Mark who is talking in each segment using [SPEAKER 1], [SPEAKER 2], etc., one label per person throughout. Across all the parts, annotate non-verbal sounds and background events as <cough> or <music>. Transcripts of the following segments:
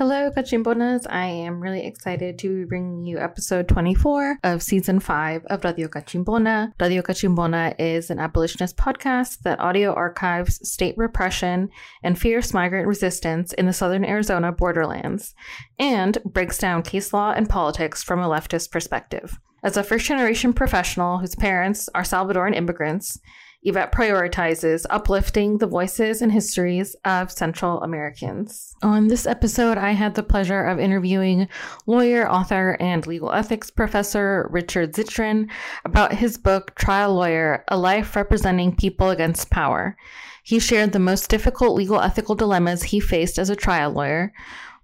[SPEAKER 1] Hello, Cachimbonas. I am really excited to be bringing you episode 24 of season 5 of Radio Cachimbona. Radio Cachimbona is an abolitionist podcast that audio archives state repression and fierce migrant resistance in the southern Arizona borderlands and breaks down case law and politics from a leftist perspective. As a first generation professional whose parents are Salvadoran immigrants, Yvette prioritizes uplifting the voices and histories of Central Americans. On this episode, I had the pleasure of interviewing lawyer, author, and legal ethics professor Richard Zitrin about his book, Trial Lawyer A Life Representing People Against Power. He shared the most difficult legal ethical dilemmas he faced as a trial lawyer,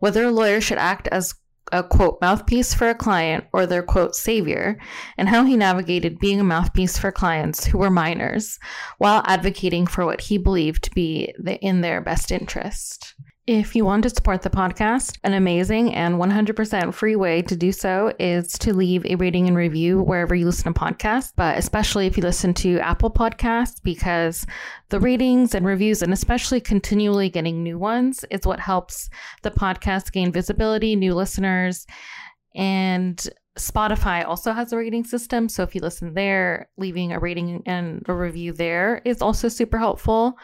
[SPEAKER 1] whether a lawyer should act as a quote mouthpiece for a client or their quote savior, and how he navigated being a mouthpiece for clients who were minors while advocating for what he believed to be the, in their best interest. If you want to support the podcast, an amazing and 100% free way to do so is to leave a rating and review wherever you listen to podcasts, but especially if you listen to Apple Podcasts, because the ratings and reviews, and especially continually getting new ones, is what helps the podcast gain visibility, new listeners, and Spotify also has a rating system. So if you listen there, leaving a rating and a review there is also super helpful.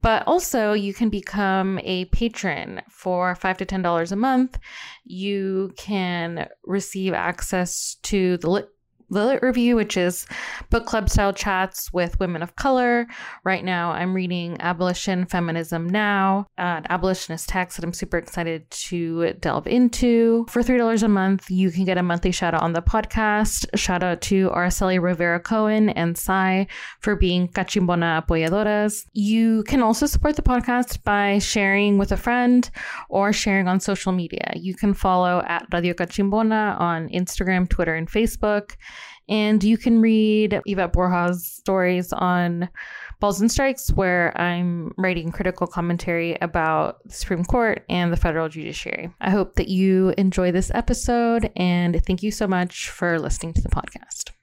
[SPEAKER 1] But also, you can become a patron for five to ten dollars a month. You can receive access to the Lit Review, which is book club style chats with women of color. Right now, I'm reading Abolition Feminism Now, an abolitionist text that I'm super excited to delve into. For $3 a month, you can get a monthly shout out on the podcast. Shout out to Araceli Rivera Cohen and Sai for being Cachimbona apoyadoras. You can also support the podcast by sharing with a friend or sharing on social media. You can follow at Radio Cachimbona on Instagram, Twitter, and Facebook. And you can read Yvette Borja's stories on Balls and Strikes, where I'm writing critical commentary about the Supreme Court and the federal judiciary. I hope that you enjoy this episode, and thank you so much for listening to the podcast.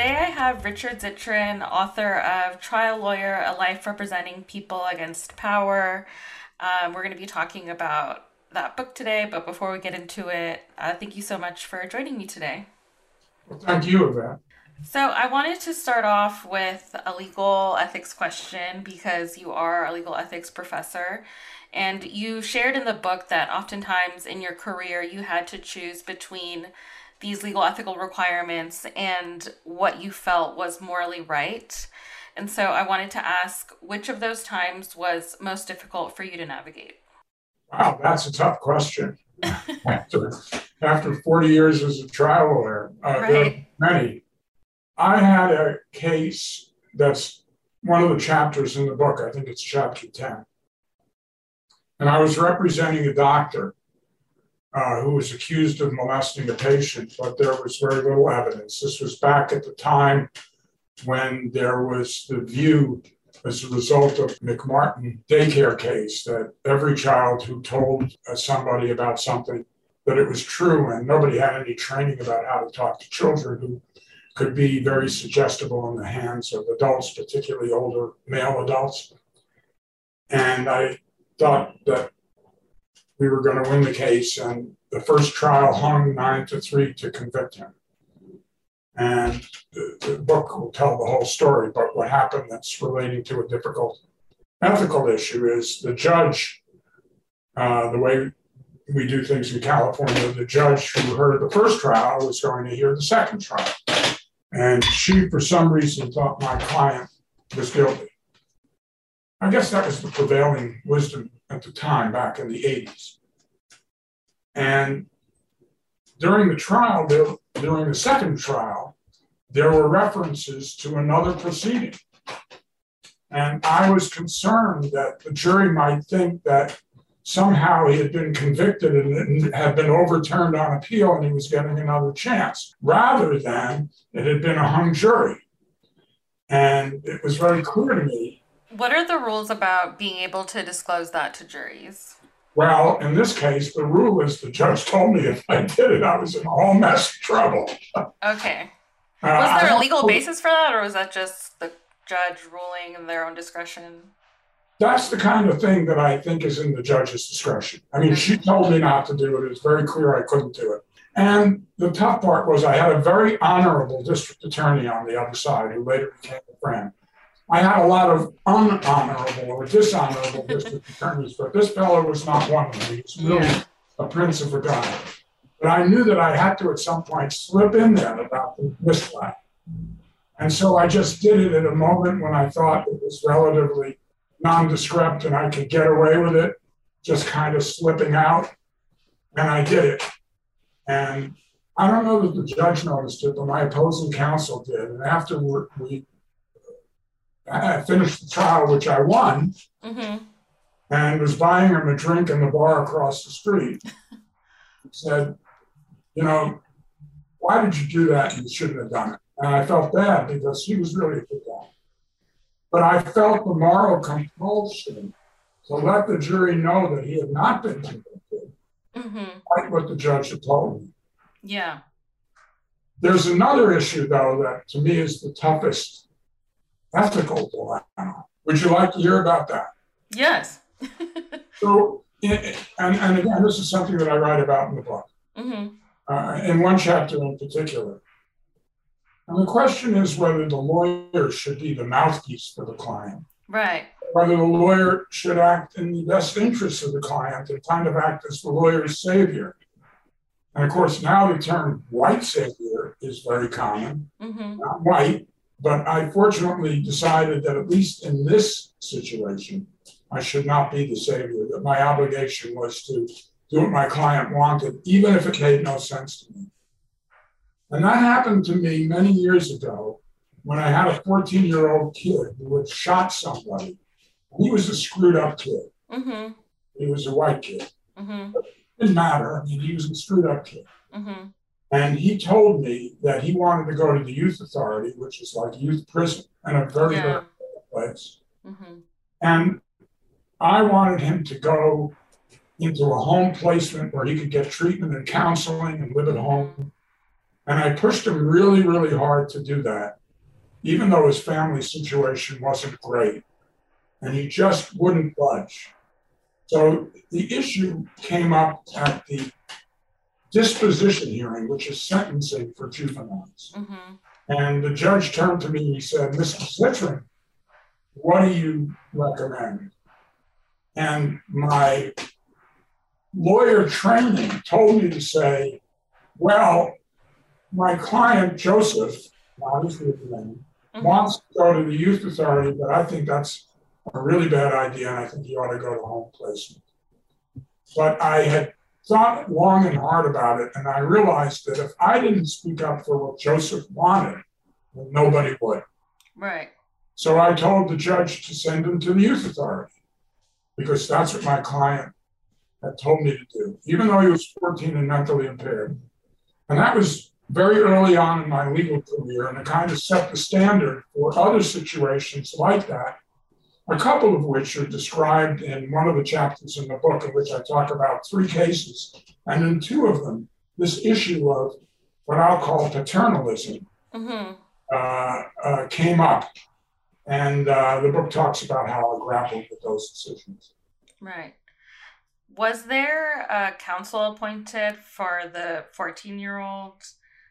[SPEAKER 1] Today I have Richard Zitrin, author of Trial Lawyer A Life Representing People Against Power. Um, we're going to be talking about that book today, but before we get into it, uh, thank you so much for joining me today.
[SPEAKER 2] Well, thank you, Yvette.
[SPEAKER 1] So, I wanted to start off with a legal ethics question because you are a legal ethics professor. And you shared in the book that oftentimes in your career you had to choose between these legal ethical requirements and what you felt was morally right. And so I wanted to ask which of those times was most difficult for you to navigate?
[SPEAKER 2] Wow, that's a tough question. after, after 40 years as a trial lawyer, uh, right. there are many. I had a case that's one of the chapters in the book, I think it's chapter 10. And I was representing a doctor uh, who was accused of molesting a patient, but there was very little evidence. This was back at the time when there was the view as a result of McMartin daycare case that every child who told uh, somebody about something that it was true and nobody had any training about how to talk to children who could be very suggestible in the hands of adults, particularly older male adults. And I thought that we were going to win the case. And the first trial hung nine to three to convict him. And the, the book will tell the whole story, but what happened that's relating to a difficult ethical issue is the judge, uh, the way we do things in California, the judge who heard the first trial was going to hear the second trial. And she, for some reason, thought my client was guilty. I guess that was the prevailing wisdom at the time, back in the 80s. And during the trial, during the second trial, there were references to another proceeding. And I was concerned that the jury might think that somehow he had been convicted and had been overturned on appeal and he was getting another chance, rather than it had been a hung jury. And it was very clear to me
[SPEAKER 1] What are the rules about being able to disclose that to juries?
[SPEAKER 2] Well, in this case, the rule is the judge told me if I did it, I was in a whole mess of trouble.
[SPEAKER 1] Okay. <laughs> Uh, was there a legal basis for that, or was that just the judge ruling in their own discretion?
[SPEAKER 2] That's the kind of thing that I think is in the judge's discretion. I mean, she told me not to do it. It's very clear I couldn't do it. And the tough part was I had a very honorable district attorney on the other side who later became a friend. I had a lot of unhonorable or dishonorable district attorneys, but this fellow was not one of them. He was really yeah. a prince of a guy. But I knew that I had to at some point slip in there about this guy. And so I just did it at a moment when I thought it was relatively nondescript and I could get away with it, just kind of slipping out. And I did it. And I don't know that the judge noticed it, but my opposing counsel did. And after we I finished the trial, which I won, mm-hmm. and was buying him a drink in the bar across the street. He said, You know, why did you do that? You shouldn't have done it. And I felt bad because he was really a good guy. But I felt the moral compulsion to let the jury know that he had not been convicted, mm-hmm. like what the judge had told me.
[SPEAKER 1] Yeah.
[SPEAKER 2] There's another issue, though, that to me is the toughest ethical dilemma. Would you like to hear about that?
[SPEAKER 1] Yes. <laughs>
[SPEAKER 2] so, and, and again, this is something that I write about in the book, mm-hmm. uh, in one chapter in particular. And the question is whether the lawyer should be the mouthpiece for the client.
[SPEAKER 1] Right.
[SPEAKER 2] Whether the lawyer should act in the best interest of the client and kind of act as the lawyer's savior. And of course, now the term white savior is very common. Mm-hmm. Not white, but I fortunately decided that at least in this situation, I should not be the savior, that my obligation was to do what my client wanted, even if it made no sense to me. And that happened to me many years ago when I had a 14 year old kid who had shot somebody. He was a screwed up kid. Mm-hmm. He was a white kid. Mm-hmm. It didn't matter. I mean, he was a screwed up kid. Mm-hmm. And he told me that he wanted to go to the youth authority, which is like youth prison and a very, yeah. place. Mm-hmm. And I wanted him to go into a home placement where he could get treatment and counseling and live at home. And I pushed him really, really hard to do that, even though his family situation wasn't great. And he just wouldn't budge. So the issue came up at the disposition hearing, which is sentencing for juveniles. Mm-hmm. And the judge turned to me and he said, Mr. Zitrin, what do you recommend? And my lawyer training told me to say, well, my client, Joseph, obviously the name, mm-hmm. wants to go to the youth authority, but I think that's a really bad idea, and I think he ought to go to home placement. But I had thought long and hard about it, and I realized that if I didn't speak up for what Joseph wanted, nobody would.
[SPEAKER 1] Right.
[SPEAKER 2] So I told the judge to send him to the youth authority because that's what my client had told me to do, even though he was 14 and mentally impaired. And that was very early on in my legal career, and it kind of set the standard for other situations like that a couple of which are described in one of the chapters in the book, in which I talk about three cases. And in two of them, this issue of what I'll call paternalism mm-hmm. uh, uh, came up. And uh, the book talks about how I grappled with those decisions.
[SPEAKER 1] Right. Was there a counsel appointed for the 14 year old,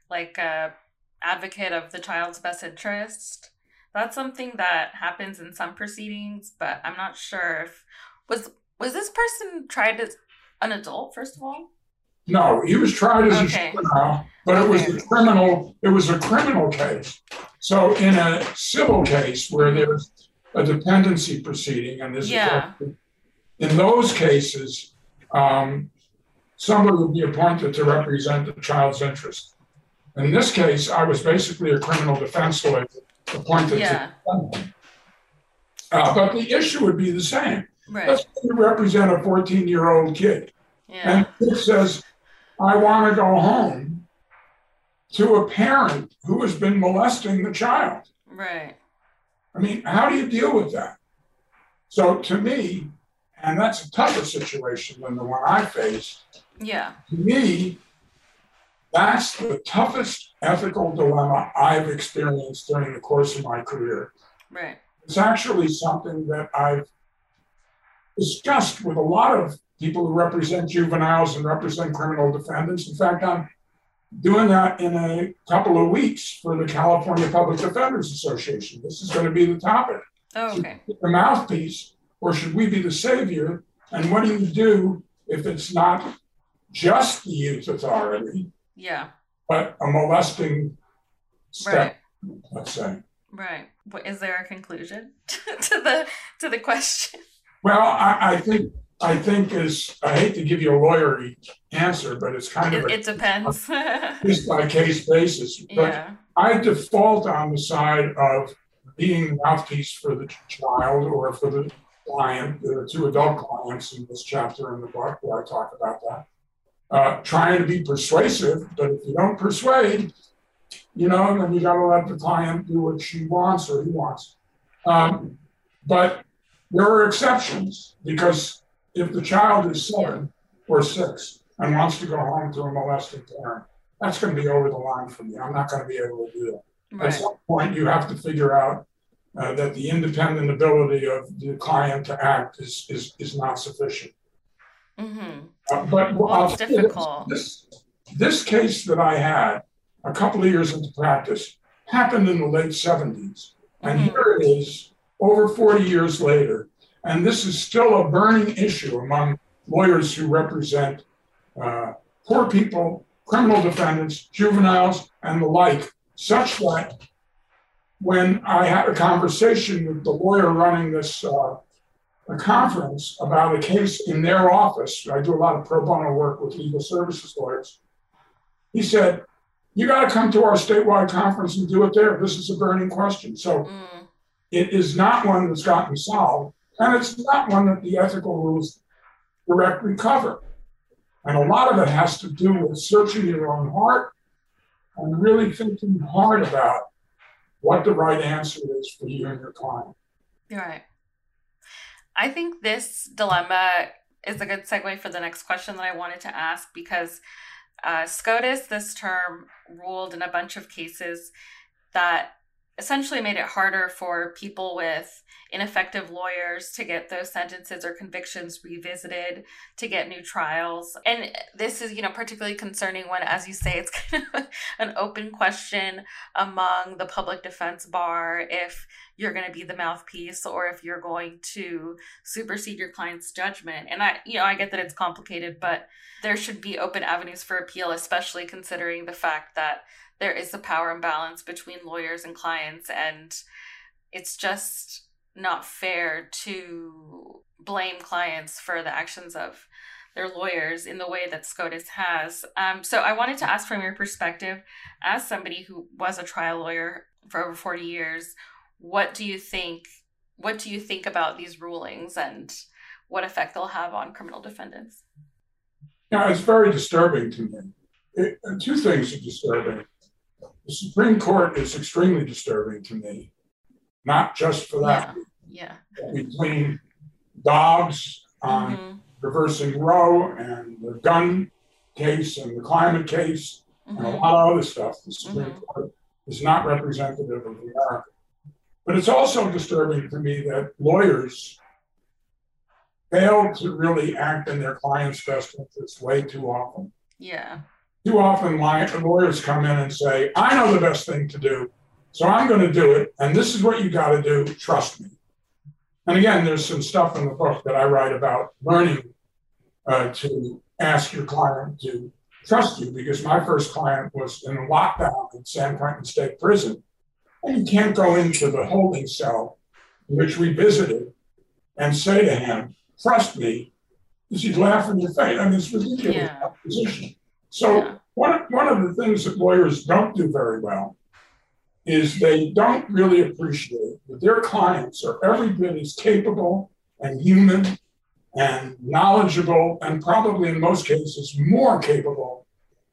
[SPEAKER 1] like a advocate of the child's best interest? That's something that happens in some proceedings, but I'm not sure if was was this person tried as an adult first of all.
[SPEAKER 2] No, he was tried as okay. a juvenile, but okay. it was a criminal. It was a criminal case. So in a civil case where there's a dependency proceeding and this
[SPEAKER 1] yeah.
[SPEAKER 2] in those cases, um, somebody would be appointed to represent the child's interest. In this case, I was basically a criminal defense lawyer appointed yeah. to uh, but the issue would be the same.
[SPEAKER 1] Right.
[SPEAKER 2] Let's represent a 14 year old kid.
[SPEAKER 1] Yeah.
[SPEAKER 2] And it says, I want to go home to a parent who has been molesting the child.
[SPEAKER 1] Right.
[SPEAKER 2] I mean, how do you deal with that? So to me, and that's a tougher situation than the one I faced.
[SPEAKER 1] Yeah.
[SPEAKER 2] To me, that's the toughest ethical dilemma I've experienced during the course of my career.
[SPEAKER 1] Right.
[SPEAKER 2] It's actually something that I've discussed with a lot of people who represent juveniles and represent criminal defendants. In fact, I'm doing that in a couple of weeks for the California Public Defenders Association. This is going to be the topic.
[SPEAKER 1] Oh, okay.
[SPEAKER 2] The mouthpiece, or should we be the savior? And what do you do if it's not just the youth authority,
[SPEAKER 1] Yeah.
[SPEAKER 2] but a molesting step,
[SPEAKER 1] Right.
[SPEAKER 2] let's say?
[SPEAKER 1] Right. Is there a conclusion <laughs> to the to the question?
[SPEAKER 2] Well, I, I think I think is I hate to give you a lawyery answer, but it's kind of
[SPEAKER 1] It,
[SPEAKER 2] a
[SPEAKER 1] it depends. <laughs>
[SPEAKER 2] case by case basis. But
[SPEAKER 1] yeah.
[SPEAKER 2] I default on the side of being the mouthpiece for the child or for the client. There are two adult clients in this chapter in the book where I talk about that. Uh, trying to be persuasive, but if you don't persuade, you know, then you got to let the client do what she wants or he wants. Um, but there are exceptions because if the child is seven or six and wants to go home to a molesting parent, that's going to be over the line for me. I'm not going to be able to do that. At some point, you have to figure out uh, that the independent ability of the client to act is, is, is not sufficient.
[SPEAKER 1] Mm-hmm.
[SPEAKER 2] Uh, but
[SPEAKER 1] Well,
[SPEAKER 2] I'll
[SPEAKER 1] it's
[SPEAKER 2] say this,
[SPEAKER 1] difficult.
[SPEAKER 2] This, this case that I had a couple of years into practice happened in the late 70s. And
[SPEAKER 1] Mhm.
[SPEAKER 2] here it is, over 40 years later. And this is still a burning issue among lawyers who represent uh, poor people, criminal defendants, juveniles, and the like, such that when I had a conversation with the lawyer running this uh, a conference about a case in their office. I do a lot of pro bono work with legal services lawyers. He said, You got to come to our statewide conference and do it there. This is a burning question. So
[SPEAKER 1] Mm,
[SPEAKER 2] it is not one that's gotten solved, and it's not one that the ethical rules directly cover. And a lot of it has to do with searching your own heart and really thinking hard about what the right answer is for you and your client.
[SPEAKER 1] right. I think this dilemma is a good segue for the next question that I wanted to ask because uh, SCOTUS this term ruled in a bunch of cases that essentially made it harder for people with ineffective lawyers to get those sentences or convictions revisited to get new trials. And this is you know particularly concerning when as you say it's kind <laughs> of an open question among the public defense bar if you're going to be the mouthpiece or if you're going to supersede your client's judgment and i you know i get that it's complicated but there should be open avenues for appeal especially considering the fact that there is a power imbalance between lawyers and clients and it's just not fair to blame clients for the actions of their lawyers in the way that SCOTUS has. Um, so I wanted to ask from your perspective, as somebody who was a trial lawyer for over 40 years, what do you think what do you think about these rulings and what effect they'll have on criminal defendants?
[SPEAKER 2] Yeah, it's very disturbing to me. It, uh, two things are disturbing. The Supreme Court is extremely disturbing to me, not just for that,
[SPEAKER 1] Yeah.
[SPEAKER 2] between Dobbs on
[SPEAKER 1] Mhm.
[SPEAKER 2] reversing Roe and the gun case and the climate case and a
[SPEAKER 1] Mhm.
[SPEAKER 2] lot of other stuff. The Supreme
[SPEAKER 1] Mhm.
[SPEAKER 2] Court is not representative of America. But it's also disturbing to me that lawyers fail to really act in their client's best interest way too often.
[SPEAKER 1] Yeah.
[SPEAKER 2] Too often, lawyers come in and say, I know the best thing to do, so I'm going to do it, and this is what you got to do, trust me. And again, there's some stuff in the book that I write about learning uh, to ask your client to trust you, because my first client was in a lockdown in San Quentin State Prison. And you can't go into the holding cell, which we visited, and say to him, trust me, because he'd laugh in your face. I mean, it's ridiculous
[SPEAKER 1] Yeah.
[SPEAKER 2] position. So
[SPEAKER 1] Yeah.
[SPEAKER 2] one, one of the things that lawyers don't do very well is they don't really appreciate that their clients are every bit as capable and human and knowledgeable and probably in most cases more capable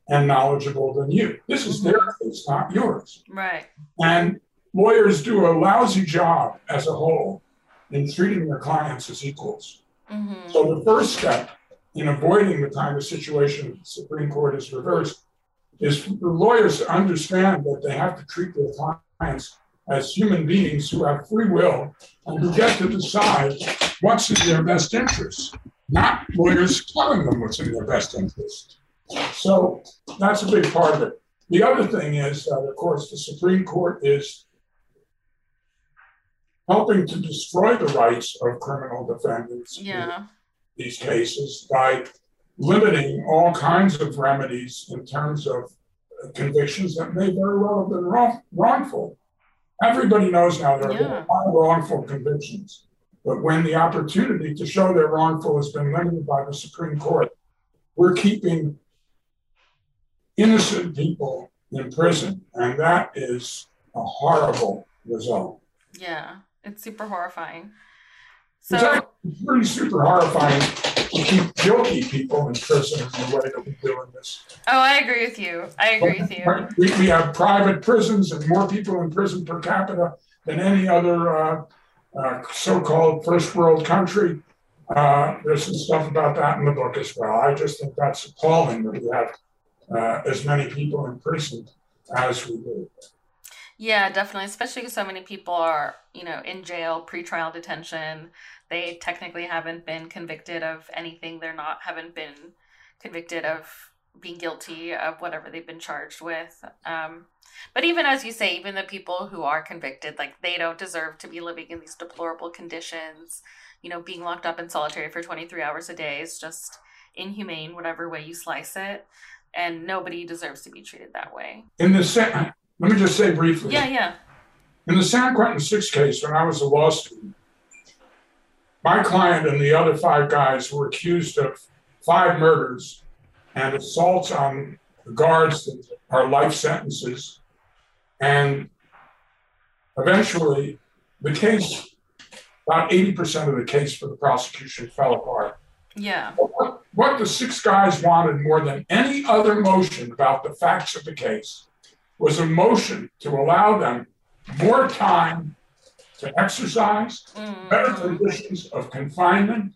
[SPEAKER 2] and knowledgeable than you. This is their case, not yours.
[SPEAKER 1] Right.
[SPEAKER 2] And lawyers do a lousy job as a whole in treating their clients as equals. Mm-hmm. So the first step in avoiding the kind of situation the Supreme Court has reversed is for lawyers to understand that they have to treat their clients as human beings who have free will and who get to decide what's in their best interest, not lawyers telling them what's in their best interest. So that's a big part of it. The other thing is that, of course, the Supreme Court is helping to destroy the rights of criminal defendants
[SPEAKER 1] yeah.
[SPEAKER 2] in these cases by limiting all kinds of remedies in terms of convictions that may very well have been wrong, wrongful. Everybody knows now there yeah. are wrongful convictions, but when the opportunity to show they're wrongful has been limited by the Supreme Court, we're keeping innocent people in prison, and that is a horrible result.
[SPEAKER 1] Yeah. It's super horrifying. So
[SPEAKER 2] it's pretty super horrifying to keep guilty people in prison in the way that we do in this.
[SPEAKER 1] Oh, I agree with you. I agree with you.
[SPEAKER 2] We, we have private prisons and more people in prison per capita than any other uh, uh, so-called first world country. Uh, there's some stuff about that in the book as well. I just think that's appalling that we have uh, as many people in prison as we do.
[SPEAKER 1] Yeah, definitely. Especially because so many people are, you know, in jail, pretrial detention. They technically haven't been convicted of anything. They're not, haven't been convicted of being guilty of whatever they've been charged with. Um, but even as you say, even the people who are convicted, like they don't deserve to be living in these deplorable conditions. You know, being locked up in solitary for 23 hours a day is just inhumane, whatever way you slice it. And nobody deserves to be treated that way.
[SPEAKER 2] In the same, let me just say briefly.
[SPEAKER 1] Yeah, yeah.
[SPEAKER 2] In the San Quentin Six case, when I was a law student, my client and the other five guys were accused of five murders and assaults on the guards that are life sentences. And eventually, the case, about 80% of the case for the prosecution fell apart.
[SPEAKER 1] Yeah.
[SPEAKER 2] What, the six guys wanted more than any other motion about the facts of the case was a motion to allow them more time to exercise, mm. better conditions of confinement,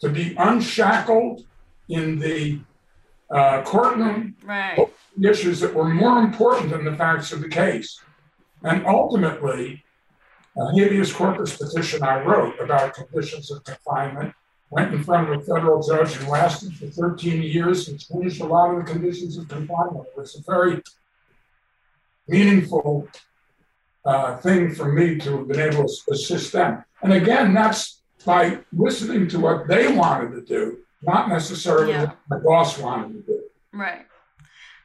[SPEAKER 2] to be unshackled in the uh, courtroom,
[SPEAKER 1] right.
[SPEAKER 2] issues that were more important than the facts of the case. And ultimately, a habeas corpus petition I wrote about conditions of confinement went in front of a federal judge and lasted for 13 years and changed a lot of the conditions of confinement. It was a very meaningful uh, thing for me to have been able to assist them. And again, that's by listening to what they wanted to do, not necessarily yeah. what my boss wanted to do.
[SPEAKER 1] Right,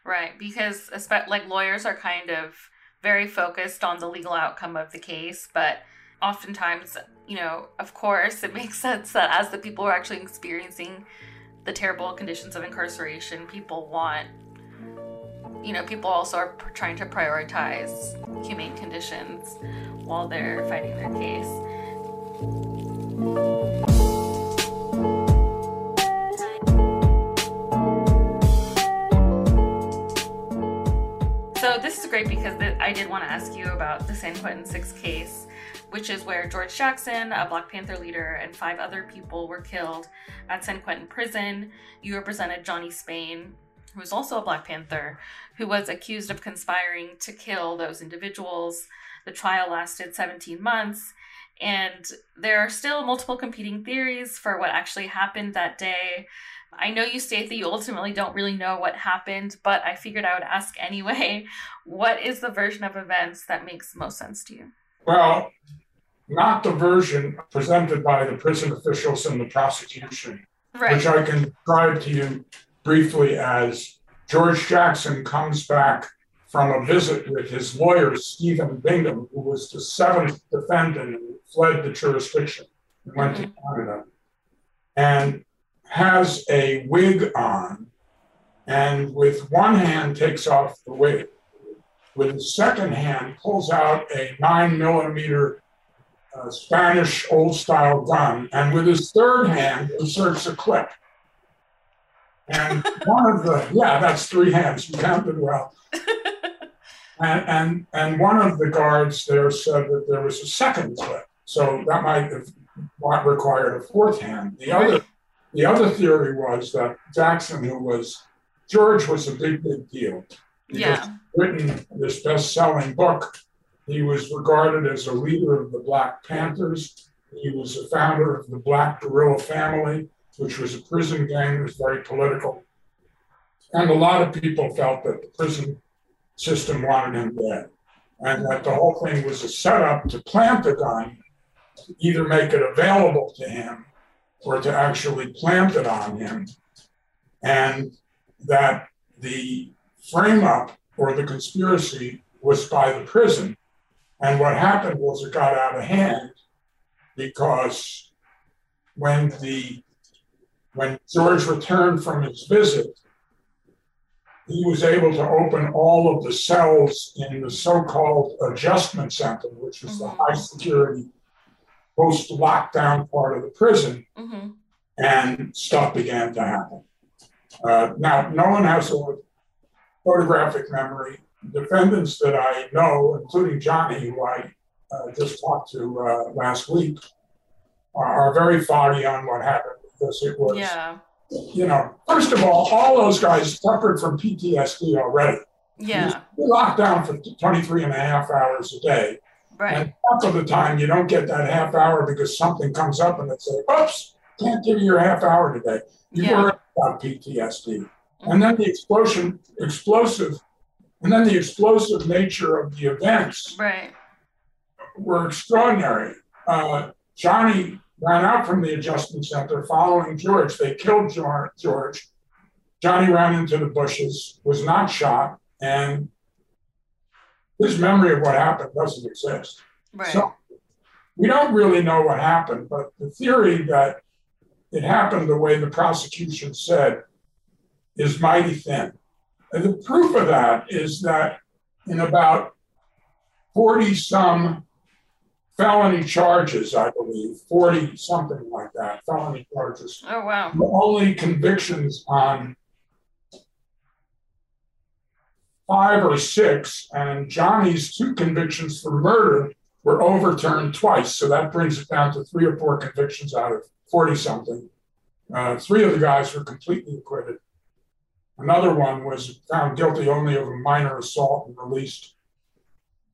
[SPEAKER 1] right. Because like lawyers are kind of very focused on the legal outcome of the case, but oftentimes, you know, of course, it makes sense that as the people are actually experiencing the terrible conditions of incarceration, people want you know, people also are trying to prioritize humane conditions while they're fighting their case. So this is great because I did want to ask you about the San Quentin Six case, which is where George Jackson, a Black Panther leader, and five other people were killed at San Quentin prison. You represented Johnny Spain, who was also a Black Panther, who was accused of conspiring to kill those individuals. The trial lasted 17 months, and there are still multiple competing theories for what actually happened that day. I know you state that you ultimately don't really know what happened, but I figured I would ask anyway. <laughs> What is the version of events that makes most sense to you?
[SPEAKER 2] Well, not the version presented by the prison officials and the prosecution, right. which I can describe to you briefly as George Jackson comes back from a visit with his lawyer, Stephen Bingham, who was the seventh defendant who fled the jurisdiction and went to mm-hmm. Canada, and has a wig on, and with one hand takes off the wig. With his second hand, pulls out a nine millimeter uh, Spanish old style gun, and with his third hand inserts a clip. And one of the, yeah, that's three hands. You counted well. <laughs> And, and, and one of the guards there said that there was a second clip. So that might have required a fourth hand. The other, the other theory was that Jackson, who was George, was a big, big deal.
[SPEAKER 1] He Yeah.
[SPEAKER 2] Written this best-selling book. He was regarded as a leader of the Black Panthers. He was a founder of the Black Guerrilla Family, which was a prison gang that was very political. And a lot of people felt that the prison system wanted him dead. And that the whole thing was a setup to plant the gun, either make it available to him or to actually plant it on him. And that the frame up or the conspiracy was by the prison. And what happened was it got out of hand because when the when George returned from his visit, he was able to open all of the cells in the so-called adjustment center, which was mm-hmm. the high security post lockdown part of the prison, mm-hmm. and stuff began to happen. Uh, now, no one has a photographic memory. Defendants that I know, including Johnny, who I uh, just talked to uh, last week, are, are, very foggy on what happened because it was,
[SPEAKER 1] yeah.
[SPEAKER 2] you know, first of all, all those guys suffered from PTSD already.
[SPEAKER 1] Yeah.
[SPEAKER 2] You're locked down for 23 and a half hours a day.
[SPEAKER 1] Right.
[SPEAKER 2] And half of the time you don't get that half hour because something comes up and it says, oops, can't give you your half hour today. You yeah. worry about PTSD. Mm-hmm. And then the explosion, explosive, and then the explosive nature of the events
[SPEAKER 1] right.
[SPEAKER 2] were extraordinary. Uh, Johnny ran out from the adjustment center following George. They killed George. Johnny ran into the bushes, was not shot, and his memory of what happened doesn't exist.
[SPEAKER 1] Right.
[SPEAKER 2] So we don't really know what happened, but the theory that it happened the way the prosecution said is mighty thin. And the proof of that is that in about 40 some felony charges, I believe, 40 something like that, felony charges.
[SPEAKER 1] Oh, wow.
[SPEAKER 2] The only convictions on five or six, and Johnny's two convictions for murder were overturned twice. So that brings it down to three or four convictions out of 40 something. Uh, three of the guys were completely acquitted. Another one was found guilty only of a minor assault and released.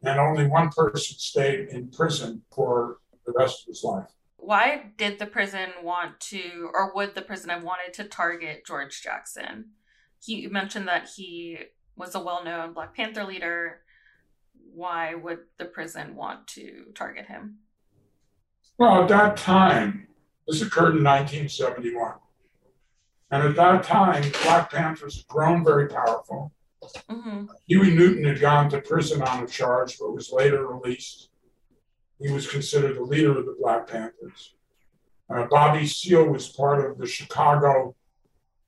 [SPEAKER 2] And only one person stayed in prison for the rest of his life.
[SPEAKER 1] Why did the prison want to, or would the prison have wanted to target George Jackson? He mentioned that he was a well known Black Panther leader. Why would the prison want to target him?
[SPEAKER 2] Well, at that time, this occurred in 1971. And at that time, Black Panthers had grown very powerful. Mm-hmm. Huey Newton had gone to prison on a charge, but was later released. He was considered the leader of the Black Panthers. Uh, Bobby Seale was part of the Chicago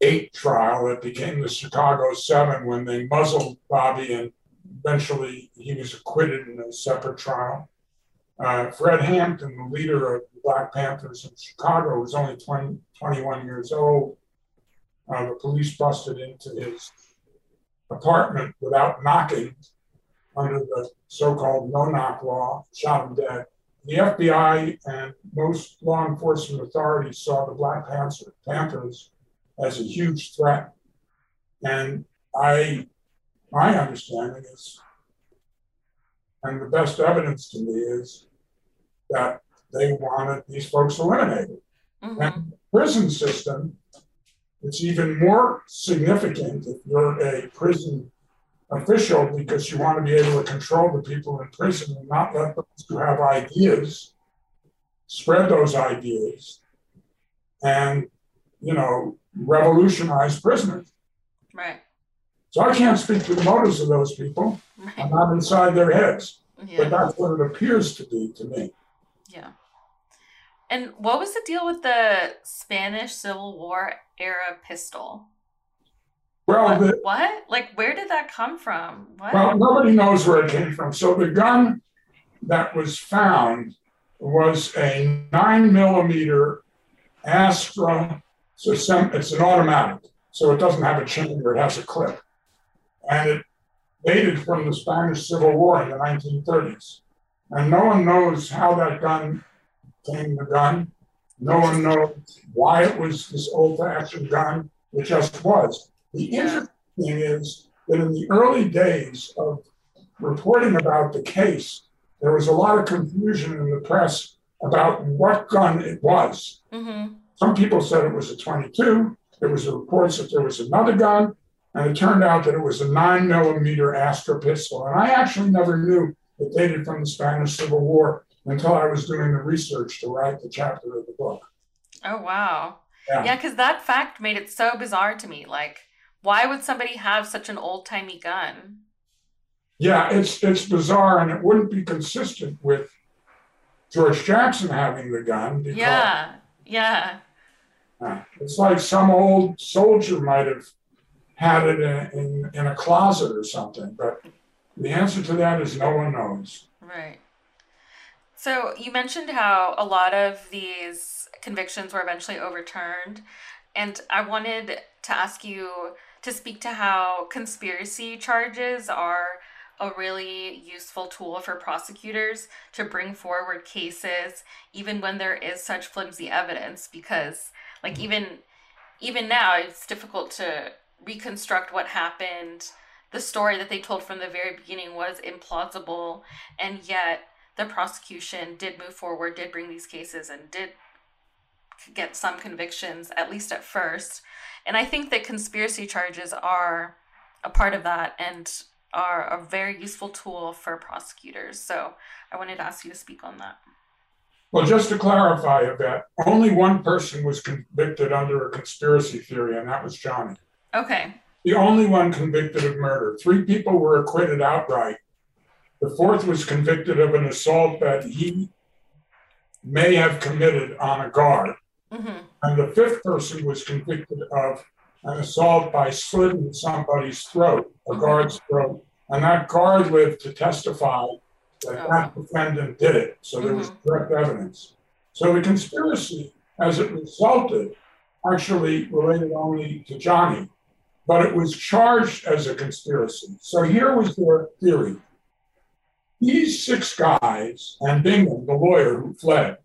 [SPEAKER 2] Eight trial that became the Chicago Seven when they muzzled Bobby and eventually he was acquitted in a separate trial. Uh, Fred Hampton, the leader of the Black Panthers in Chicago, was only 20, 21 years old. Uh, the police busted into his apartment without knocking under the so called no knock law, shot him dead. The FBI and most law enforcement authorities saw the Black Panther, Panthers as a huge threat. And I, my understanding is, and the best evidence to me is that they wanted these folks eliminated. Mm-hmm. And the prison system, it's even more significant if you're a prison official because you want to be able to control the people in prison and not let those who have ideas spread those ideas and you know revolutionize prisoners.
[SPEAKER 1] Right.
[SPEAKER 2] So I can't speak to the motives of those people. Right. I'm not inside their heads. Yeah. But that's what it appears to be to me.
[SPEAKER 1] Yeah. And what was the deal with the Spanish Civil War era pistol?
[SPEAKER 2] Well,
[SPEAKER 1] what?
[SPEAKER 2] The,
[SPEAKER 1] what? Like, where did that come from? What?
[SPEAKER 2] Well, nobody knows where it came from. So the gun that was found was a nine millimeter Astra. So it's, it's an automatic, so it doesn't have a chamber; it has a clip, and it dated from the Spanish Civil War in the 1930s. And no one knows how that gun came the gun. No one knows why it was this old fashioned gun. It just was. The interesting thing is that in the early days of reporting about the case, there was a lot of confusion in the press about what gun it was. Mm-hmm. Some people said it was a 22. There was reports that there was another gun, and it turned out that it was a nine millimeter Astra pistol. And I actually never knew it dated from the Spanish Civil War until I was doing the research to write the chapter of the book.
[SPEAKER 1] Oh wow! Yeah, because yeah, that fact made it so bizarre to me. Like, why would somebody have such an old timey gun?
[SPEAKER 2] Yeah, it's it's bizarre, and it wouldn't be consistent with George Jackson having the gun.
[SPEAKER 1] Because, yeah, yeah.
[SPEAKER 2] Uh, it's like some old soldier might have had it in, in, in a closet or something, but the answer to that is no one knows.
[SPEAKER 1] Right. So you mentioned how a lot of these convictions were eventually overturned. And I wanted to ask you to speak to how conspiracy charges are a really useful tool for prosecutors to bring forward cases even when there is such flimsy evidence because like mm-hmm. even even now it's difficult to reconstruct what happened the story that they told from the very beginning was implausible and yet the prosecution did move forward did bring these cases and did get some convictions at least at first and i think that conspiracy charges are a part of that and are a very useful tool for prosecutors so i wanted to ask you to speak on that
[SPEAKER 2] well just to clarify a bit only one person was convicted under a conspiracy theory and that was johnny
[SPEAKER 1] okay
[SPEAKER 2] the only one convicted of murder. Three people were acquitted outright. The fourth was convicted of an assault that he may have committed on a guard. Mm-hmm. And the fifth person was convicted of an assault by slitting somebody's throat, a mm-hmm. guard's throat. And that guard lived to testify that oh. that defendant did it. So there mm-hmm. was direct evidence. So the conspiracy, as it resulted, actually related only to Johnny but it was charged as a conspiracy. So here was their theory. These six guys and Bingham, the lawyer who fled,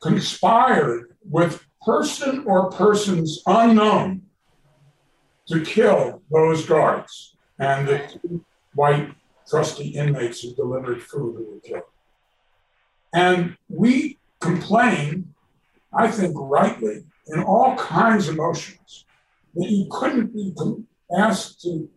[SPEAKER 2] conspired with person or persons unknown to kill those guards and the white trusty inmates who delivered food who were killed. And we complain, I think rightly, in all kinds of motions that you couldn't be asked to,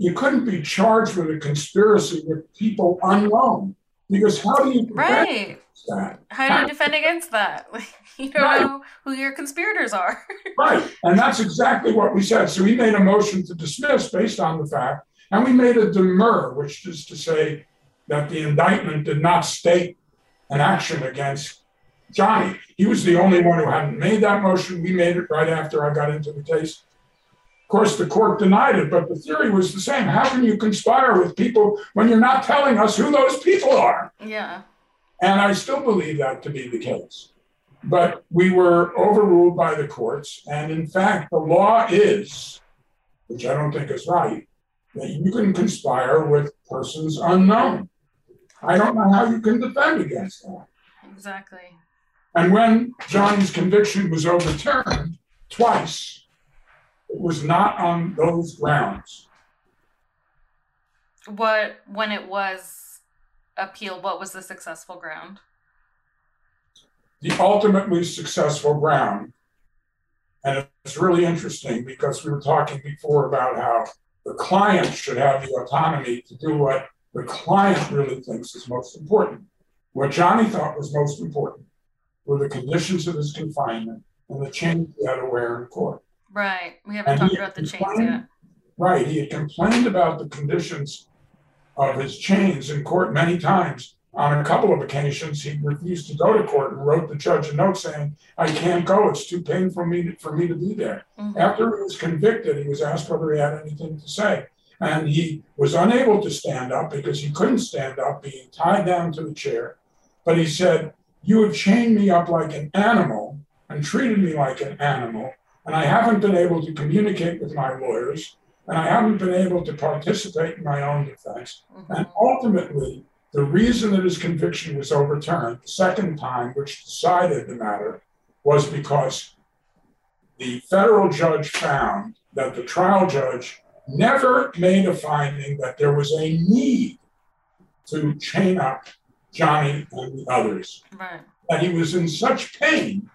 [SPEAKER 2] you couldn't be charged with a conspiracy with people unknown. Because how do you
[SPEAKER 1] right? That? How do you defend against that? <laughs> you don't right. know who your conspirators are. <laughs>
[SPEAKER 2] right, and that's exactly what we said. So we made a motion to dismiss based on the fact, and we made a demur, which is to say that the indictment did not state an action against Johnny. He was the only one who hadn't made that motion. We made it right after I got into the case. Of course, the court denied it, but the theory was the same. How can you conspire with people when you're not telling us who those people are?
[SPEAKER 1] Yeah.
[SPEAKER 2] And I still believe that to be the case. But we were overruled by the courts. And in fact, the law is, which I don't think is right, that you can conspire with persons unknown. I don't know how you can defend against that.
[SPEAKER 1] Exactly.
[SPEAKER 2] And when Johnny's conviction was overturned twice, it was not on those grounds.
[SPEAKER 1] What when it was appealed, what was the successful ground?
[SPEAKER 2] The ultimately successful ground, and it's really interesting because we were talking before about how the client should have the autonomy to do what the client really thinks is most important. What Johnny thought was most important were the conditions of his confinement and the change he had to wear in court.
[SPEAKER 1] Right. We haven't and talked about the chains yet.
[SPEAKER 2] Right. He had complained about the conditions of his chains in court many times. On a couple of occasions, he refused to go to court and wrote the judge a note saying, "I can't go. It's too painful for me to, for me to be there." Mm-hmm. After he was convicted, he was asked whether he had anything to say, and he was unable to stand up because he couldn't stand up, being tied down to the chair. But he said, you have chained me up like an animal and treated me like an animal, and I haven't been able to communicate with my lawyers, and I haven't been able to participate in my own defense. Mm-hmm. And ultimately, The reason that his conviction was overturned the second time, which decided the matter, was because the federal judge found that the trial judge never made a finding that there was a need to chain up Johnny and the others.
[SPEAKER 1] Right.
[SPEAKER 2] That he was in such pain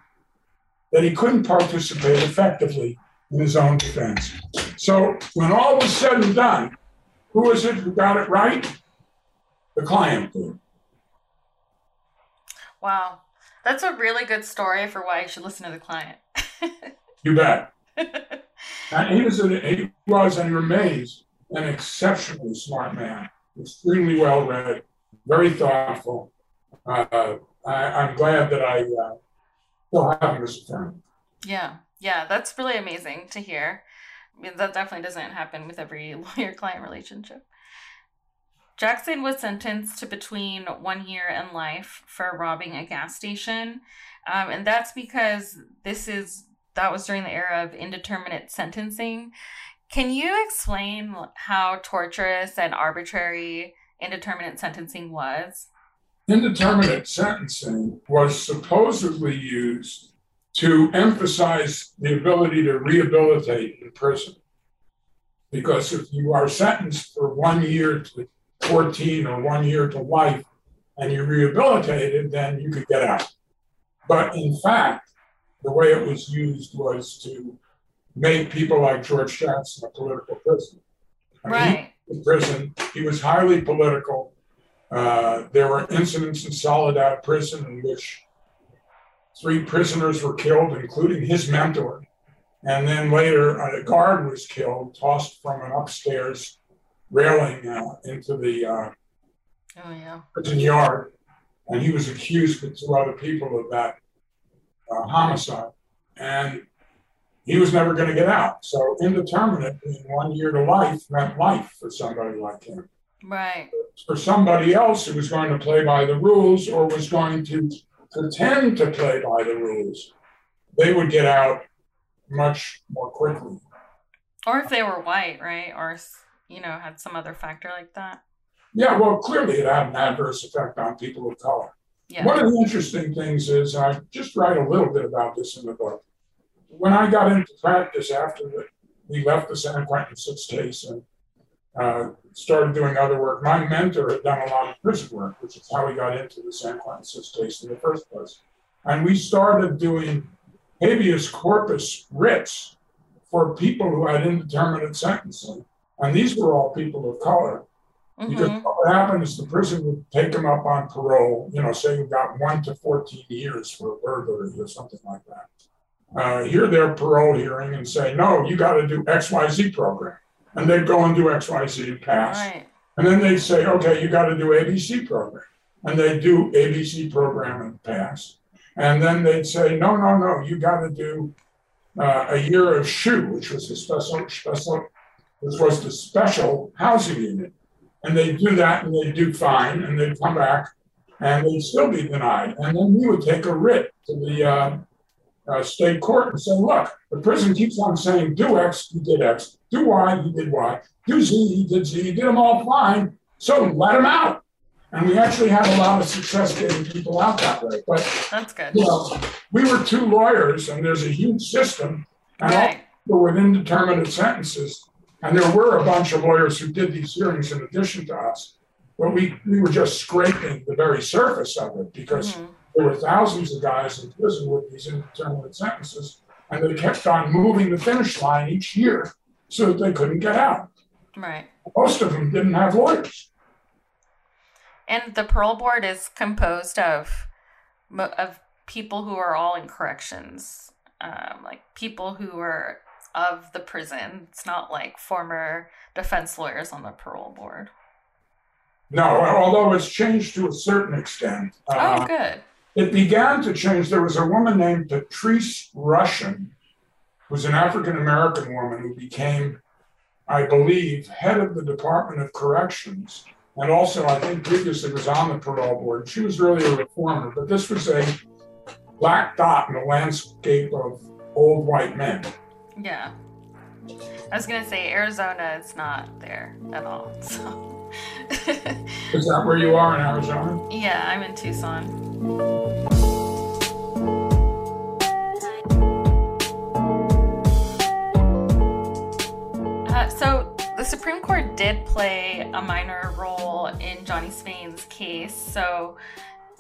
[SPEAKER 2] that he couldn't participate effectively in his own defense. So when all was said and done, who was it who got it right? The client did.
[SPEAKER 1] Wow. That's a really good story for why you should listen to the client. <laughs>
[SPEAKER 2] you bet. <laughs> and he was, an, he was and remains an exceptionally smart man, extremely well read, very thoughtful. Uh, I, am glad that I uh,
[SPEAKER 1] Yeah, yeah, that's really amazing to hear. I mean, that definitely doesn't happen with every <laughs> lawyer client relationship. Jackson was sentenced to between one year and life for robbing a gas station. Um, and that's because this is that was during the era of indeterminate sentencing. Can you explain how torturous and arbitrary indeterminate sentencing was?
[SPEAKER 2] Indeterminate sentencing was supposedly used to emphasize the ability to rehabilitate in prison. Because if you are sentenced for one year to 14 or one year to life and you're rehabilitated, then you could get out. But in fact, the way it was used was to make people like George Jackson a political prisoner.
[SPEAKER 1] I mean, right.
[SPEAKER 2] in prison, he was highly political. Uh, there were incidents in Soledad prison in which three prisoners were killed, including his mentor. And then later, a guard was killed, tossed from an upstairs railing uh, into the uh,
[SPEAKER 1] oh, yeah.
[SPEAKER 2] prison yard. And he was accused with two other people of that uh, homicide. And he was never going to get out. So indeterminate being one year to life meant life for somebody like him.
[SPEAKER 1] Right.
[SPEAKER 2] For somebody else who was going to play by the rules or was going to pretend to play by the rules, they would get out much more quickly.
[SPEAKER 1] Or if they were white, right? Or, you know, had some other factor like that.
[SPEAKER 2] Yeah, well, clearly it had an adverse effect on people of color.
[SPEAKER 1] Yeah.
[SPEAKER 2] One of the interesting things is I just write a little bit about this in the book. When I got into practice after the, we left the San Quentin Six case and uh, started doing other work, my mentor had done a lot of prison work, which is how we got into the San Quentin Six case in the first place. And we started doing habeas corpus writs for people who had indeterminate sentencing. And these were all people of color. Mm-hmm. Because what happened is the prison would take them up on parole, you know, say you've got one to 14 years for a burglary or something like that. Uh, hear their parole hearing and say, no, you got to do XYZ program. And they'd go and do XYZ and pass.
[SPEAKER 1] Right.
[SPEAKER 2] And then they'd say, okay, you got to do ABC program. And they'd do ABC program and pass. And then they'd say, no, no, no, you got to do uh, a year of SHU, which was a special, special, which was the special housing unit and they'd do that and they'd do fine and they'd come back and they'd still be denied. And then we would take a writ to the uh, uh, state court and say, look, the prison keeps on saying, do X, he did X, do Y, he did Y, do Z, he did Z, he did them all fine, so let him out. And we actually had a lot of success getting people out that way. But
[SPEAKER 1] that's good.
[SPEAKER 2] You know, we were two lawyers, and there's a huge system, and right. all with indeterminate sentences and there were a bunch of lawyers who did these hearings in addition to us, but we, we were just scraping the very surface of it because mm-hmm. there were thousands of guys in prison with these indeterminate sentences, and they kept on moving the finish line each year so that they couldn't get out.
[SPEAKER 1] Right.
[SPEAKER 2] Most of them didn't have lawyers.
[SPEAKER 1] And the parole board is composed of of people who are all in corrections, um, like people who are of the prison. It's not like former defense lawyers on the parole board.
[SPEAKER 2] No, although it's changed to a certain extent.
[SPEAKER 1] Oh, uh, good.
[SPEAKER 2] It began to change. There was a woman named Patrice Rushen, who's an African American woman who became, I believe, head of the Department of Corrections. And also, I think previously was on the parole board. She was really a reformer, but this was a black dot in the landscape of old white men.
[SPEAKER 1] Yeah. I was gonna say Arizona is not there at all. <laughs> So
[SPEAKER 2] Is that where you are in Arizona?
[SPEAKER 1] Yeah, I'm in Tucson. Did play a minor role in Johnny Spain's case. So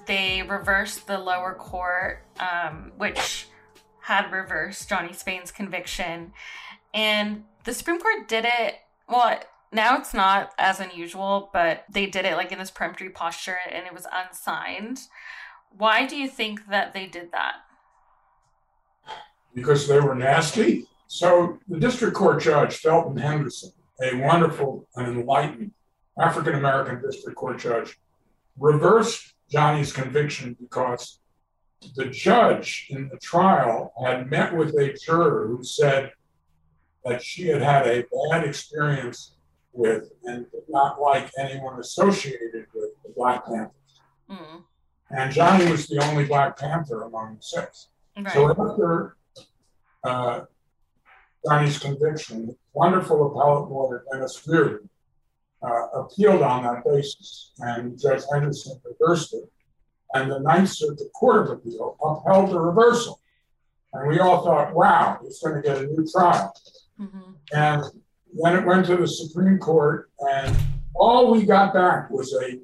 [SPEAKER 1] they reversed the lower court, um, which had reversed Johnny Spain's conviction. And the Supreme Court did it, well, now it's not as unusual, but they did it like in this peremptory posture and it was unsigned. Why do you think that they did that?
[SPEAKER 2] Because they were nasty. So the district court judge, Thelton Henderson, a wonderful and enlightened African American district court judge, reversed Johnny's conviction because the judge in the trial had met with a juror who said that she had had a bad experience with and did not like anyone associated with the Black Panthers. Mm. And Johnny was the only Black Panther among the six. Right. So after uh, Johnny's conviction, wonderful appellate lawyer Dennis Riordan uh, appealed on that basis, and Judge Henderson reversed it. And the Ninth Circuit Court of Appeal upheld the reversal. And we all thought, wow, he's going to get a new trial. Mm-hmm. And then it went to the Supreme Court, and all we got back was a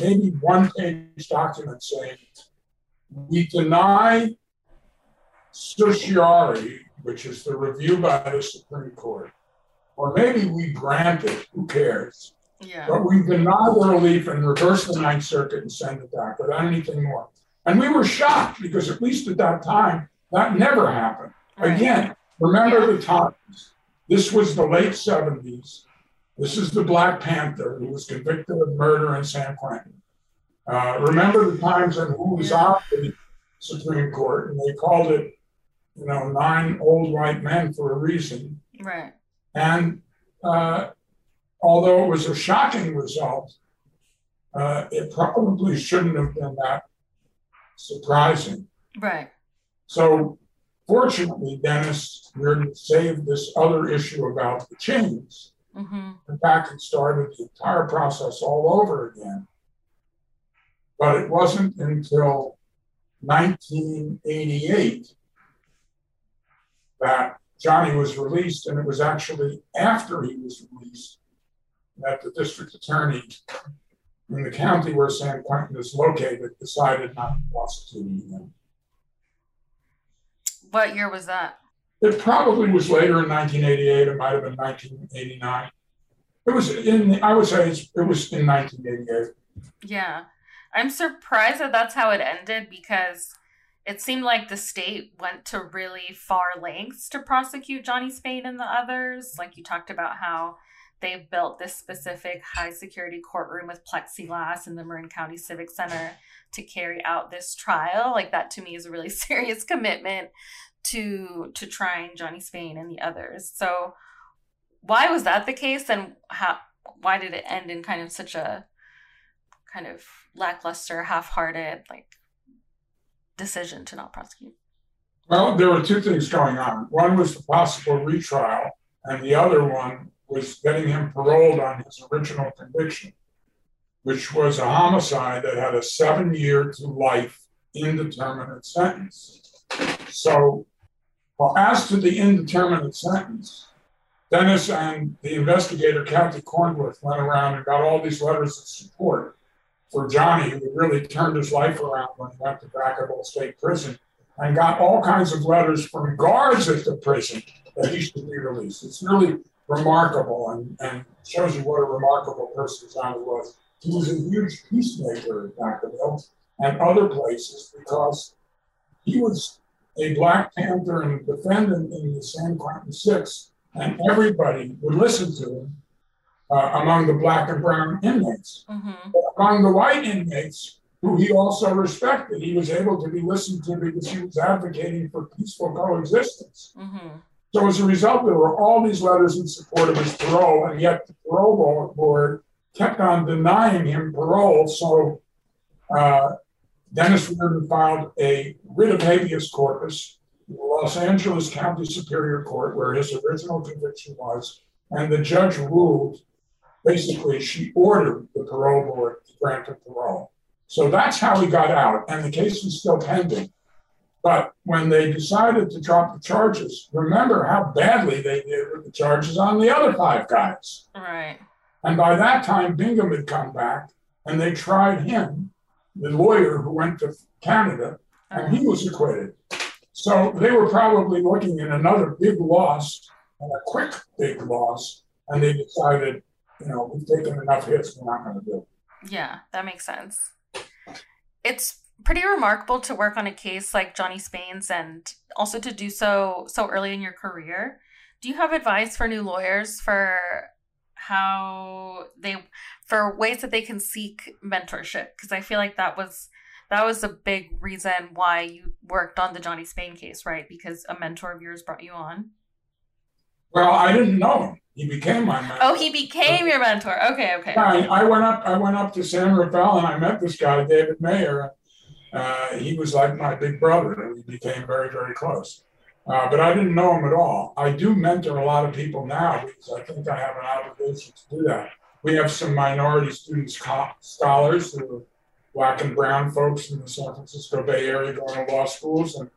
[SPEAKER 2] maybe one page document saying, we deny certiorari, which is the review by the Supreme Court, or maybe we grant it, who cares? Yeah. But we deny the relief and reverse the Ninth Circuit and send it back without anything more. And we were shocked because, at least at that time, that never happened. Right. Again, remember the times. This was the late 70s. This is the Black Panther who was convicted of murder in San Quentin. Uh, remember the times when who was on the Supreme Court and they called it, you know, nine old white men for a reason.
[SPEAKER 1] Right.
[SPEAKER 2] And uh, although it was a shocking result, uh, it probably shouldn't have been that surprising.
[SPEAKER 1] Right.
[SPEAKER 2] So, fortunately, Dennis Riordan saved this other issue about the chains. Mm-hmm. In fact, it started the entire process all over again. But it wasn't until 1988 that Johnny was released, and it was actually after he was released that the district attorney in the county where San Quentin is located decided not to prosecute him.
[SPEAKER 1] What year was that?
[SPEAKER 2] It probably was later in 1988. It might have been 1989. It was in, I would say it was in 1988.
[SPEAKER 1] Yeah. I'm surprised that that's how it ended because it seemed like the state went to really far lengths to prosecute Johnny Spain and the others. Like you talked about how they built this specific high security courtroom with plexiglass in the Marin County Civic Center to carry out this trial. Like that to me is a really <laughs> serious commitment to to trying Johnny Spain and the others. So why was that the case and how why did it end in kind of such a kind of lackluster, half-hearted like decision to not prosecute?
[SPEAKER 2] Well, there were two things going on. One was the possible retrial, and the other one was getting him paroled on his original conviction, which was a homicide that had a seven year to life indeterminate sentence. So, well, as to the indeterminate sentence, Dennis and the investigator, Kathy Cornworth, went around and got all these letters of support for Johnny, who really turned his life around when he went to Vacaville State Prison, and got all kinds of letters from guards at the prison that he should be released. It's really remarkable and, and shows you what a remarkable person Johnny was. He was a huge peacemaker in Vacaville and other places because he was a Black Panther and a defendant in the San Quentin Six, and everybody would listen to him uh, among the black and brown inmates. Mm-hmm. Among the white inmates, who he also respected, he was able to be listened to because he was advocating for peaceful coexistence. Mm-hmm. So as a result, there were all these letters in support of his parole, and yet the parole board kept on denying him parole. So uh, Dennis Riordan filed a writ of habeas corpus in the Los Angeles County Superior Court, where his original conviction was, and the judge ruled basically she ordered the parole board to grant him parole. So that's how he got out, and the case was still pending. But when they decided to drop the charges, remember how badly they did with the charges on the other five guys.
[SPEAKER 1] Right.
[SPEAKER 2] And by that time, Bingham had come back, and they tried him, the lawyer who went to Canada, and he was acquitted. So they were probably looking at another big loss and a quick big loss, and they decided, you know, we've taken enough hits, we're not going to do
[SPEAKER 1] it. Yeah, that makes sense. It's pretty remarkable to work on a case like Johnny Spain's and also to do so so early in your career. Do you have advice for new lawyers for how they for ways that they can seek mentorship? Because I feel like that was that was a big reason why you worked on the Johnny Spain case, right? Because a mentor of yours brought you on.
[SPEAKER 2] Well, I didn't know him. He became my mentor.
[SPEAKER 1] Oh, he became your mentor. Okay, okay.
[SPEAKER 2] Yeah, I, I went up. I went up to San Rafael and I met this guy, David Mayer. Uh, he was like my big brother, and we became very, very close. Uh, but I didn't know him at all. I do mentor a lot of people now because I think I have an obligation to do that. We have some minority students, scholars who are black and brown folks in the San Francisco Bay Area going to law schools, and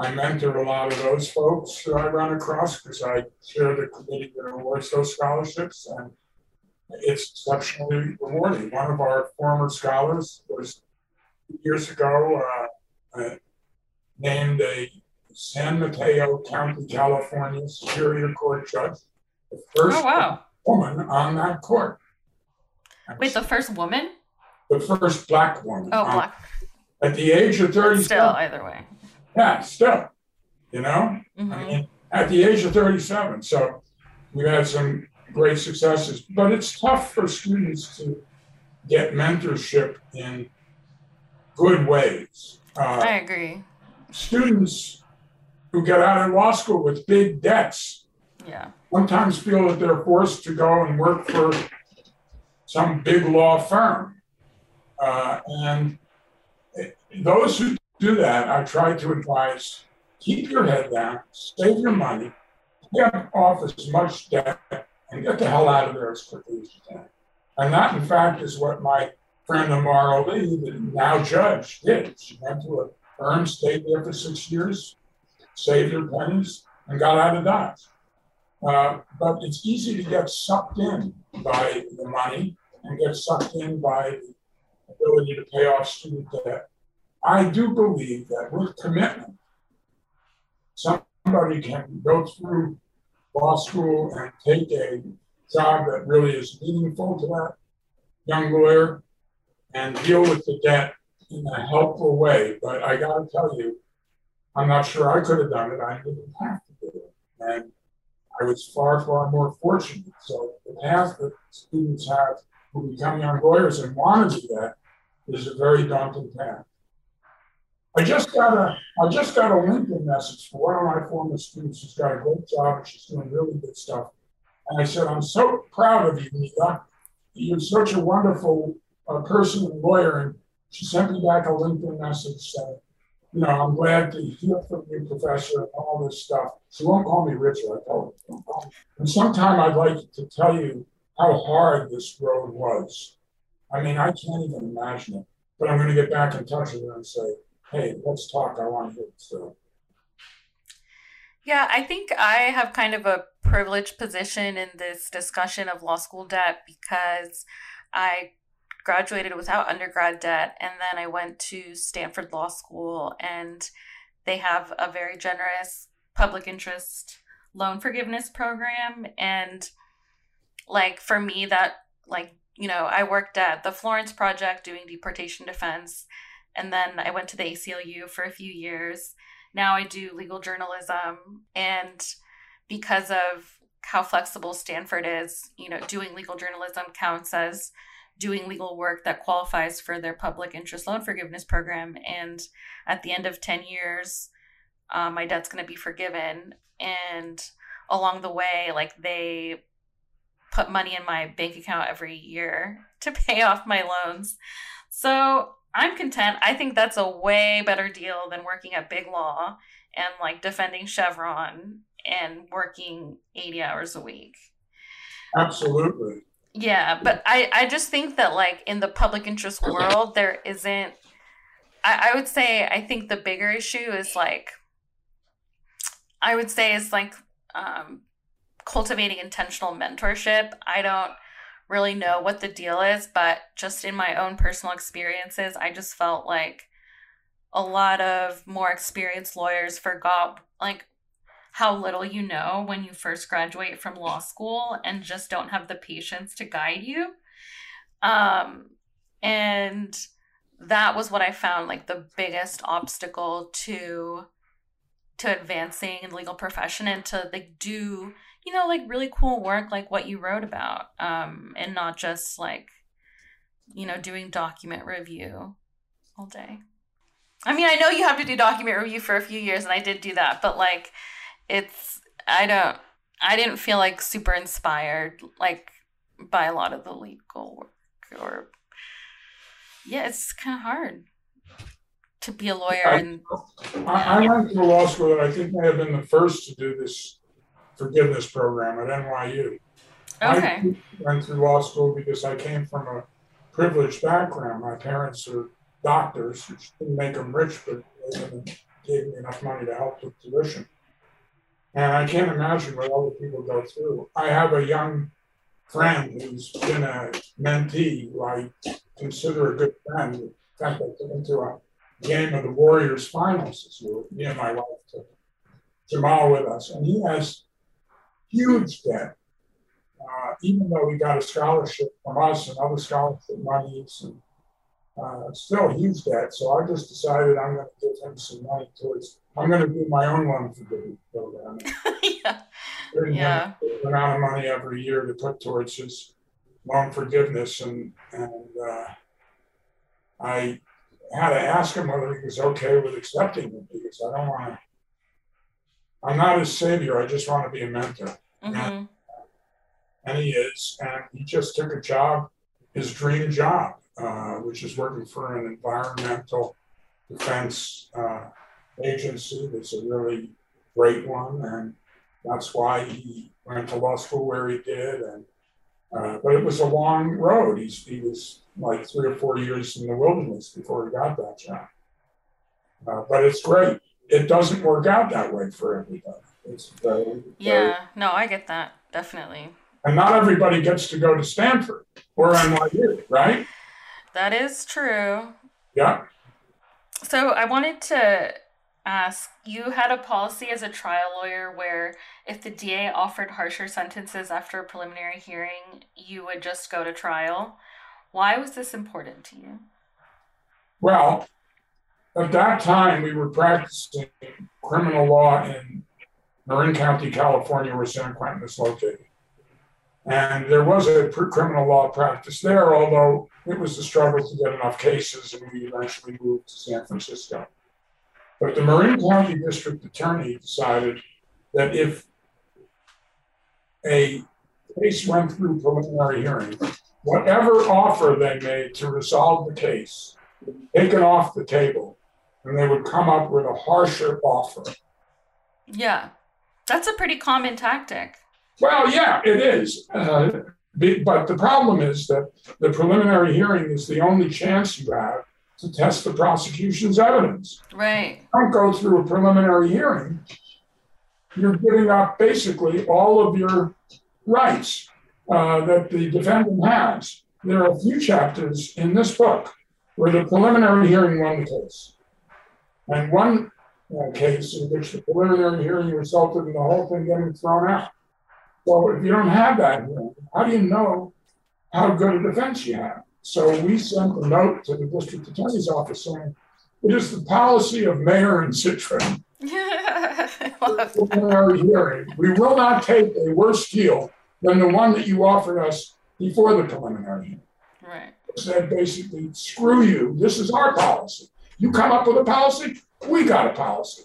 [SPEAKER 2] I mentor a lot of those folks that I run across because I chair the committee that awards those scholarships, and it's exceptionally rewarding. One of our former scholars was years ago uh, uh, named a San Mateo County, California Superior Court judge, the first oh, wow. woman on that court.
[SPEAKER 1] Wait, the first woman?
[SPEAKER 2] The first black woman.
[SPEAKER 1] Oh, black.
[SPEAKER 2] At the age of 30.
[SPEAKER 1] Still, either way.
[SPEAKER 2] Yeah, still. You know? Mm-hmm. I mean, at the age of 37. So we've had some great successes, but it's tough for students to get mentorship in good ways.
[SPEAKER 1] Uh, I agree.
[SPEAKER 2] Students who get out of law school with big debts
[SPEAKER 1] yeah.
[SPEAKER 2] sometimes feel that they're forced to go and work for some big law firm. Uh, and those who do that, I try to advise keep your head down, save your money, get off as much debt, and get the hell out of there as quickly as you can. And that, in fact, is what my friend Amara Lee, the now judge, did. She went to a firm, stayed there for six years, saved her pennies, and got out of Dodge. Uh, but it's easy to get sucked in by the money and get sucked in by the ability to pay off student debt. I do believe that with commitment, somebody can go through law school and take a job that really is meaningful to that young lawyer and deal with the debt in a helpful way. But I got to tell you, I'm not sure I could have done it. I didn't have to do it. And I was far, far more fortunate. So the path that students have who become young lawyers and want to do that is a very daunting path. I just got a I just got a LinkedIn message from one of my former students who's got a great job and she's doing really good stuff. And I said, I'm so proud of you, Mika. You're such a wonderful a person and lawyer, and she sent me back a LinkedIn message saying, you know, I'm glad to hear from you, professor, and all this stuff. She won't call me Richard, I told her. And sometime I'd like to tell you how hard this road was. I mean, I can't even imagine it. But I'm going to get back in touch with her and say, hey, let's talk. I want to hear.
[SPEAKER 1] Yeah, I think I have kind of a privileged position in this discussion of law school debt because I graduated without undergrad debt and then I went to Stanford Law School and they have a very generous public interest loan forgiveness program and like for me that like you know I worked at the Florence Project doing deportation defense and then I went to the ACLU for a few years. Now I do legal journalism and because of how flexible Stanford is, you know, doing legal journalism counts as doing legal work that qualifies for their public interest loan forgiveness program. And at the end of 10 years, um, my debt's going to be forgiven. And along the way, like they put money in my bank account every year to pay off my loans. So I'm content. I think that's a way better deal than working at Big Law and like defending Chevron and working 80 hours a week.
[SPEAKER 2] Absolutely.
[SPEAKER 1] Yeah, but I, I just think that like in the public interest world, there isn't. I, I would say I think the bigger issue is like. I would say it's like um, cultivating intentional mentorship. I don't really know what the deal is, but just in my own personal experiences, I just felt like a lot of more experienced lawyers forgot like how little you know when you first graduate from law school and just don't have the patience to guide you. Um, and that was what I found like the biggest obstacle to to advancing in the legal profession and to like do you know like really cool work like what you wrote about um and not just like you know doing document review all day. I mean i know you have to do document review for a few years and i did do that but like it's I don't I didn't feel like super inspired like by a lot of the legal work or yeah, it's kind of hard to be a lawyer and
[SPEAKER 2] I, I went to law school and I think I have been the first to do this forgiveness program at NYU. Okay. I went through law school because I came from a privileged background. My parents are doctors, which didn't make them rich, but they gave me enough money to help with tuition. And I can't imagine what other people go through. I have a young friend who's been a mentee who I consider a good friend. In fact, I took him to a game of the Warriors finals this year. Me and my wife took Jamal with us, and he has huge debt. Uh, even though he got a scholarship from us and other scholarship monies and uh, still huge debt. So I just decided I'm going to give him some money towards. I'm going to do my own loan forgiveness program. <laughs> yeah. yeah. An amount of money every year to put towards his loan forgiveness, and and uh, I had to ask him whether he was okay with accepting it because I don't want to. I'm not his savior. I just want to be a mentor. Mm-hmm. And, and he is, and he just took a job, his dream job uh, which is working for an environmental defense uh, agency that's a really great one. And that's why he went to law school where he did. And uh, but it was a long road. He's, he was like three or four years in the wilderness before he got that job. Uh, but it's great. It doesn't work out that way for everybody.
[SPEAKER 1] Yeah, no, I get that definitely.
[SPEAKER 2] And not everybody gets to go to Stanford or NYU, right?
[SPEAKER 1] That is true.
[SPEAKER 2] Yeah.
[SPEAKER 1] So I wanted to ask you had a policy as a trial lawyer where if the DA offered harsher sentences after a preliminary hearing, you would just go to trial. Why was this important to you?
[SPEAKER 2] Well, at that time, we were practicing criminal law in Marin County, California, where San Quentin is located. And there was a criminal law practice there, although it was a struggle to get enough cases, and we eventually moved to San Francisco. But the Marin County District Attorney decided that if a case went through preliminary hearing, whatever offer they made to resolve the case taken off the table, and they would come up with a harsher offer.
[SPEAKER 1] Yeah, that's a pretty common tactic.
[SPEAKER 2] Well, yeah, it is. Uh, but the problem is that the preliminary hearing is the only chance you have to test the prosecution's evidence.
[SPEAKER 1] Right.
[SPEAKER 2] Don't go through a preliminary hearing. You're giving up basically all of your rights uh, that the defendant has. There are a few chapters in this book where the preliminary hearing won the case. And one uh, case in which the preliminary hearing resulted in the whole thing getting thrown out. Well, if you don't have that, how do you know how good a defense you have? So we sent a note to the district attorney's office saying, it is the policy of Mayer and Zitrin. <laughs> hearing. We will not take a worse deal than the one that you offered us before the preliminary hearing.
[SPEAKER 1] Right.
[SPEAKER 2] said basically, screw you. This is our policy. You come up with a policy, we got a policy.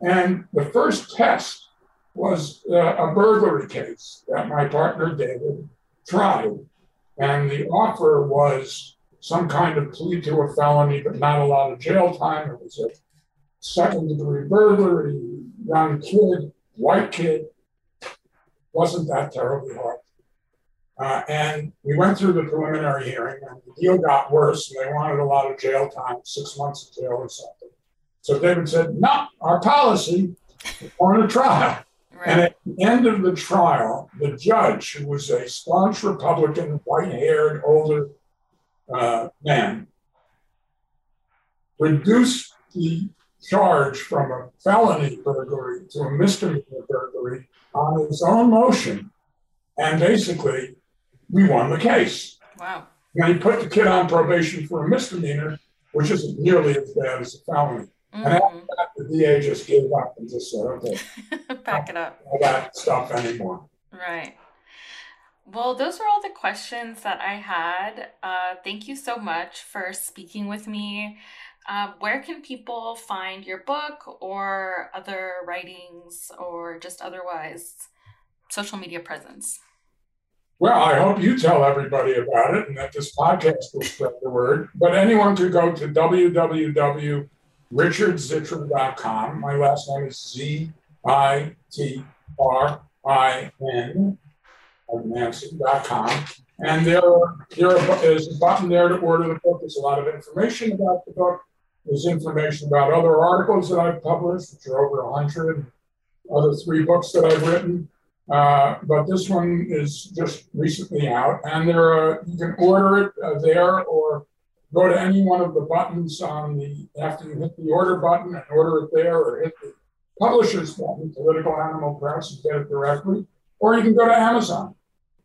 [SPEAKER 2] And the first test was uh, a burglary case that my partner David tried. And the offer was some kind of plea to a felony, but not a lot of jail time. It was a second degree burglary, young kid, white kid. Wasn't that terribly hard. Uh, and we went through the preliminary hearing, and the deal got worse, and they wanted a lot of jail time, six months of jail or something. So David said, No, our policy, we're going to trial. Right. And at the end of the trial, the judge, who was a staunch Republican, white haired, older uh, man, reduced the charge from a felony burglary to a misdemeanor burglary on his own motion. And basically, we won the case.
[SPEAKER 1] Wow.
[SPEAKER 2] And he put the kid on probation for a misdemeanor, which isn't nearly as bad as a felony. Mm-hmm. And after that, the DA just gave up and just said, okay, <laughs>
[SPEAKER 1] back it up.
[SPEAKER 2] All that stuff anymore.
[SPEAKER 1] Right. Well, those were all the questions that I had. Uh, thank you so much for speaking with me. Uh, where can people find your book or other writings or just otherwise social media presence?
[SPEAKER 2] Well, I hope you tell everybody about it and that this podcast will spread the word. But anyone could go to www.richardzitrin.com. My last name is Z I T R I N, Nancy.com. And there, there is a button there to order the book. There's a lot of information about the book. There's information about other articles that I've published, which are over 100, other three books that I've written. Uh, but this one is just recently out, and there are, you can order it uh, there or go to any one of the buttons on the after you hit the order button and order it there, or hit the publisher's button, Political Animal Press, and get it directly, or you can go to Amazon.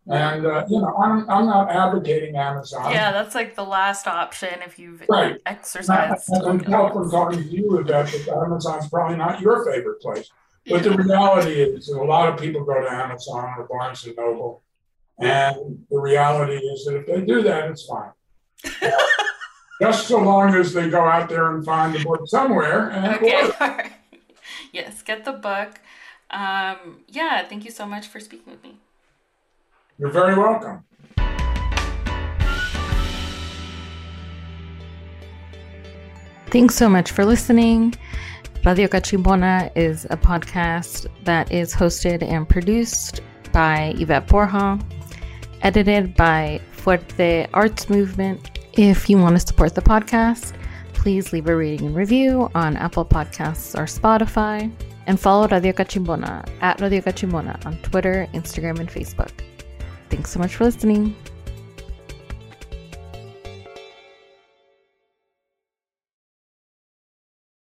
[SPEAKER 2] And uh, you know, I'm I'm not advocating Amazon.
[SPEAKER 1] Yeah, that's like the last option if you've right. exercised.
[SPEAKER 2] I, I can tell from talking to you that, that Amazon's probably not your favorite place. But the reality is that a lot of people go to Amazon or Barnes and Noble, and the reality is that if they do that, it's fine. <laughs> Just so long as they go out there and find the book somewhere.
[SPEAKER 1] okay. <laughs> Yes, get the book. Um, yeah, thank you so much for speaking with me.
[SPEAKER 2] You're very welcome.
[SPEAKER 1] Thanks so much for listening. Radio Cachimbona is a podcast that is hosted and produced by Yvette Borja, edited by Fuerte Arts Movement. If you want to support the podcast, please leave a rating and review on Apple Podcasts or Spotify, and follow Radio Cachimbona at Radio Cachimbona on Twitter, Instagram, and Facebook. Thanks so much for listening.